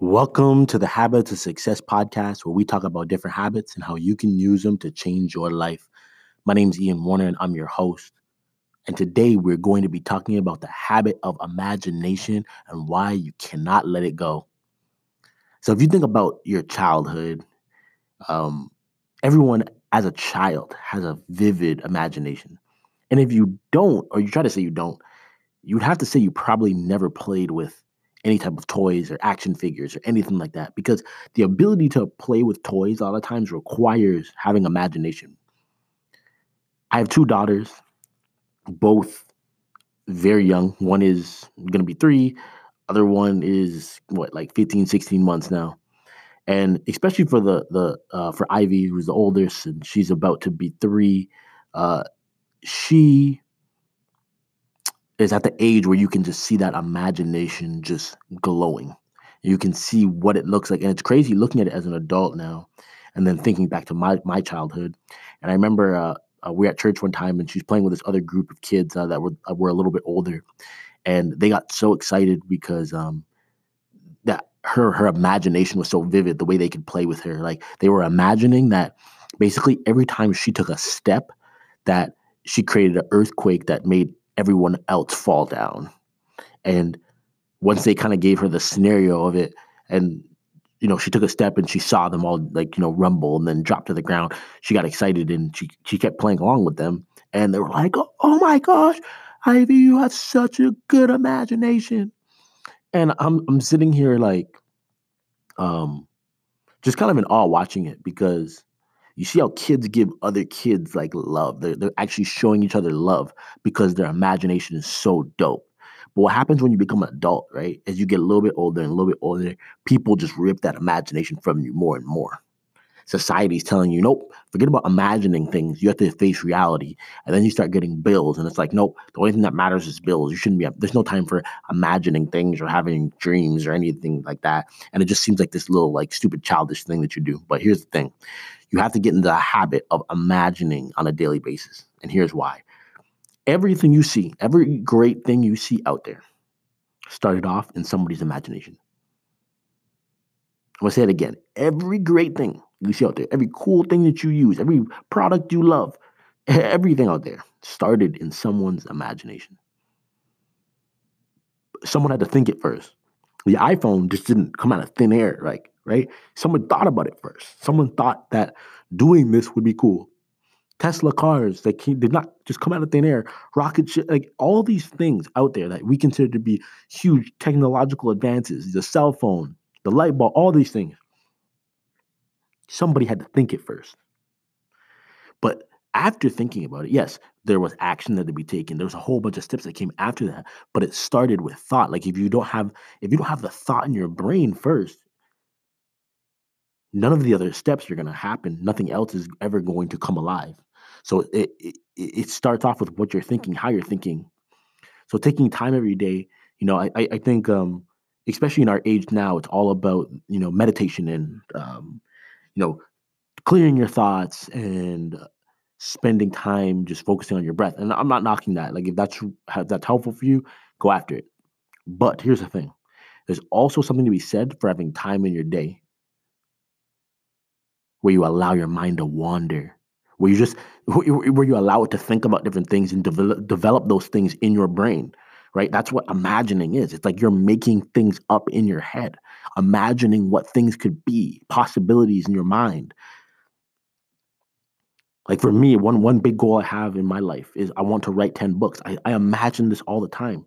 Welcome to the Habits of Success podcast, where we talk about different habits and how you can use them to change your life. My name is Ian Warner, and I'm your host. And today we're going to be talking about the habit of imagination and why you cannot let it go. So, if you think about your childhood, um, everyone as a child has a vivid imagination. And if you don't, or you try to say you don't, you'd have to say you probably never played with any type of toys or action figures or anything like that because the ability to play with toys a lot of times requires having imagination. I have two daughters, both very young. One is going to be three, other one is what, like 15, 16 months now. And especially for the the uh, for Ivy, who's the oldest, and she's about to be three, uh, she is at the age where you can just see that imagination just glowing. You can see what it looks like. And it's crazy looking at it as an adult now and then thinking back to my, my childhood. And I remember uh, uh, we were at church one time and she's playing with this other group of kids uh, that were, uh, were a little bit older. And they got so excited because um, that her her imagination was so vivid, the way they could play with her. Like they were imagining that basically every time she took a step, that she created an earthquake that made everyone else fall down. And once they kind of gave her the scenario of it, and you know, she took a step and she saw them all like, you know, rumble and then drop to the ground. She got excited and she she kept playing along with them. And they were like, oh, oh my gosh, Ivy, you have such a good imagination. And I'm I'm sitting here like um just kind of in awe watching it because you see how kids give other kids like love. They're, they're actually showing each other love because their imagination is so dope. But what happens when you become an adult, right? As you get a little bit older and a little bit older, people just rip that imagination from you more and more. Society's telling you, nope, forget about imagining things. You have to face reality. And then you start getting bills. And it's like, nope, the only thing that matters is bills. You shouldn't be, there's no time for imagining things or having dreams or anything like that. And it just seems like this little, like, stupid, childish thing that you do. But here's the thing you have to get into the habit of imagining on a daily basis. And here's why everything you see, every great thing you see out there started off in somebody's imagination. I'm gonna say it again. Every great thing you see out there, every cool thing that you use, every product you love, everything out there started in someone's imagination. Someone had to think it first. The iPhone just didn't come out of thin air, like right? Someone thought about it first. Someone thought that doing this would be cool. Tesla cars that came, did not just come out of thin air, rocket ship, like all these things out there that we consider to be huge technological advances, the cell phone, the light bulb, all these things. Somebody had to think it first. But after thinking about it, yes, there was action that had to be taken. There was a whole bunch of steps that came after that, but it started with thought. Like if you don't have if you don't have the thought in your brain first, none of the other steps are going to happen. Nothing else is ever going to come alive. So it, it it starts off with what you're thinking, how you're thinking. So taking time every day, you know, I I think um, especially in our age now, it's all about you know meditation and um, you know clearing your thoughts and spending time just focusing on your breath. And I'm not knocking that. Like if that's if that's helpful for you, go after it. But here's the thing: there's also something to be said for having time in your day where you allow your mind to wander, where you just where you allow it to think about different things and develop develop those things in your brain. Right? That's what imagining is. It's like you're making things up in your head, imagining what things could be, possibilities in your mind. Like for me, one one big goal I have in my life is I want to write 10 books. I, I imagine this all the time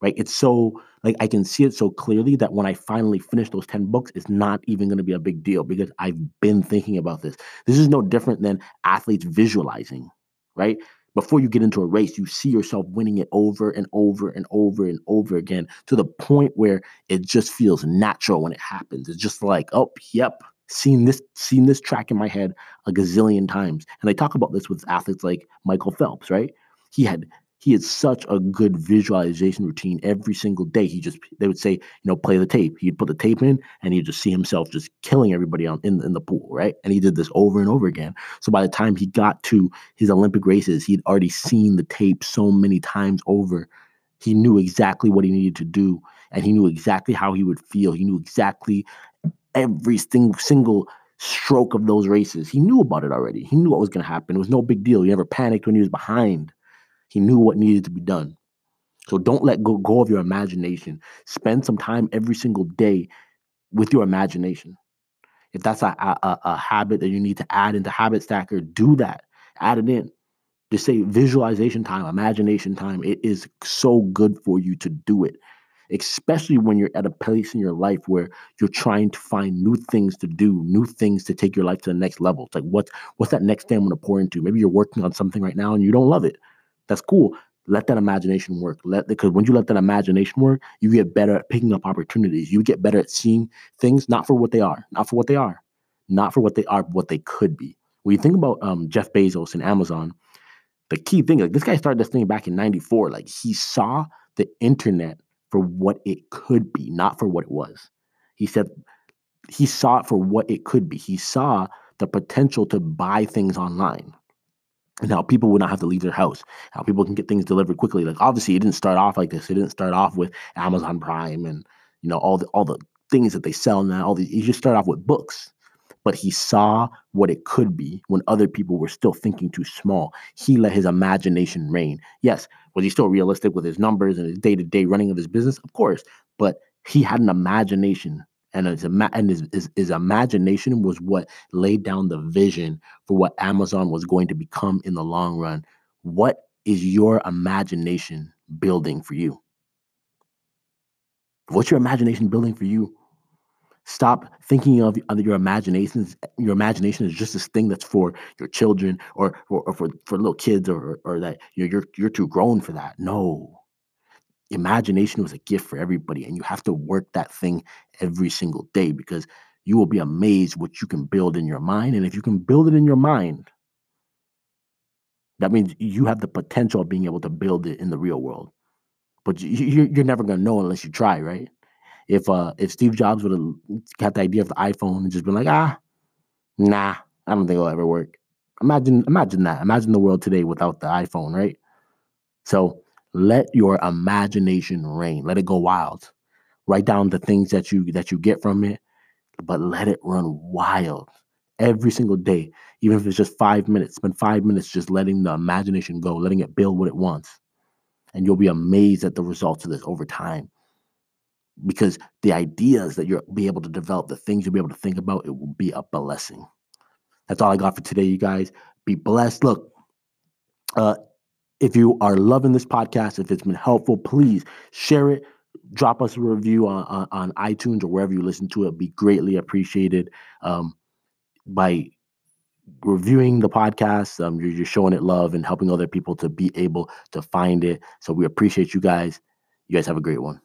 right? It's so like I can see it so clearly that when I finally finish those 10 books, it's not even going to be a big deal because I've been thinking about this. This is no different than athletes visualizing, right? Before you get into a race, you see yourself winning it over and over and over and over again to the point where it just feels natural when it happens. It's just like, oh, yep, seen this seen this track in my head a gazillion times. And I talk about this with athletes like Michael Phelps, right? He had he had such a good visualization routine every single day. He just they would say, you know, play the tape. He'd put the tape in and he'd just see himself just killing everybody on in, in the pool, right? And he did this over and over again. So by the time he got to his Olympic races, he'd already seen the tape so many times over. He knew exactly what he needed to do. and he knew exactly how he would feel. He knew exactly every single single stroke of those races. He knew about it already. He knew what was going to happen. It was no big deal. He never panicked when he was behind. He knew what needed to be done. So don't let go, go of your imagination. Spend some time every single day with your imagination. If that's a, a, a habit that you need to add into Habit Stacker, do that. Add it in. Just say visualization time, imagination time. It is so good for you to do it especially when you're at a place in your life where you're trying to find new things to do, new things to take your life to the next level. It's like what's what's that next thing I'm gonna pour into? Maybe you're working on something right now and you don't love it. That's cool. Let that imagination work. Let because when you let that imagination work, you get better at picking up opportunities. You get better at seeing things not for what they are, not for what they are, not for what they are, what they could be. When you think about um, Jeff Bezos and Amazon, the key thing, like this guy started this thing back in '94. Like he saw the internet for what it could be, not for what it was. He said he saw it for what it could be. He saw the potential to buy things online and how people would not have to leave their house, how people can get things delivered quickly. Like obviously, it didn't start off like this. It didn't start off with Amazon Prime and you know all the all the things that they sell now. All these, you just start off with books but he saw what it could be when other people were still thinking too small. He let his imagination reign. Yes, was he still realistic with his numbers and his day to day running of his business? Of course, but he had an imagination. And, his, and his, his, his imagination was what laid down the vision for what Amazon was going to become in the long run. What is your imagination building for you? What's your imagination building for you? Stop thinking of your imaginations. Your imagination is just this thing that's for your children or, or, or for, for little kids or, or that you're, you're, you're too grown for that. No. Imagination was a gift for everybody, and you have to work that thing every single day because you will be amazed what you can build in your mind. And if you can build it in your mind, that means you have the potential of being able to build it in the real world. But you, you're never going to know unless you try, right? if uh if Steve Jobs would have got the idea of the iPhone and just been like, ah, nah, I don't think it'll ever work. Imagine, imagine that. Imagine the world today without the iPhone, right? So let your imagination reign. Let it go wild. Write down the things that you that you get from it, but let it run wild every single day. Even if it's just five minutes, spend five minutes just letting the imagination go, letting it build what it wants. And you'll be amazed at the results of this over time because the ideas that you'll be able to develop, the things you'll be able to think about, it will be a blessing. That's all I got for today, you guys. Be blessed. Look, uh, if you are loving this podcast, if it's been helpful, please share it. Drop us a review on, on, on iTunes or wherever you listen to it. Be greatly appreciated um, by reviewing the podcast. Um, you're, you're showing it love and helping other people to be able to find it. So we appreciate you guys. You guys have a great one.